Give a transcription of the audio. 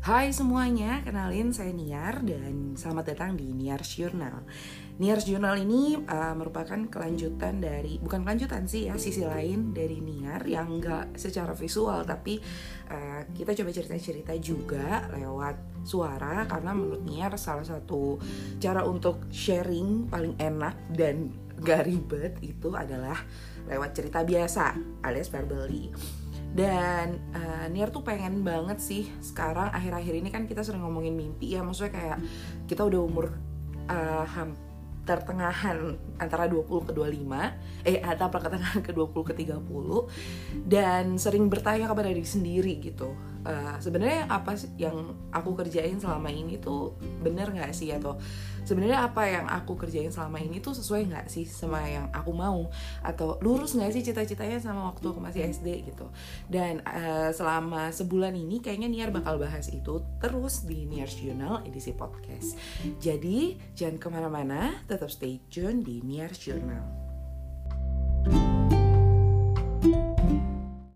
Hai semuanya, kenalin saya Niar dan selamat datang di Niar Journal. Niar Journal ini uh, merupakan kelanjutan dari, bukan kelanjutan sih ya, sisi lain dari Niar yang enggak secara visual tapi uh, kita coba cerita-cerita juga lewat suara karena menurut Niar salah satu cara untuk sharing paling enak dan gak ribet itu adalah lewat cerita biasa alias verbally dan Niar tuh pengen banget sih. Sekarang akhir-akhir ini kan kita sering ngomongin mimpi ya. Maksudnya kayak kita udah umur uh, tertengahan antara 20 ke 25 eh atau pertengahan ke 20 ke 30 dan sering bertanya kepada diri sendiri gitu uh, sebenarnya apa sih yang aku kerjain selama ini tuh bener nggak sih? Atau sebenarnya apa yang aku kerjain selama ini tuh sesuai nggak sih sama yang aku mau? Atau lurus nggak sih cita-citanya sama waktu aku masih SD gitu? Dan uh, selama sebulan ini kayaknya Niar bakal bahas itu terus di Niar's Journal edisi podcast. Jadi jangan ke mana-mana tetap stay tune di Niar's Journal. thank you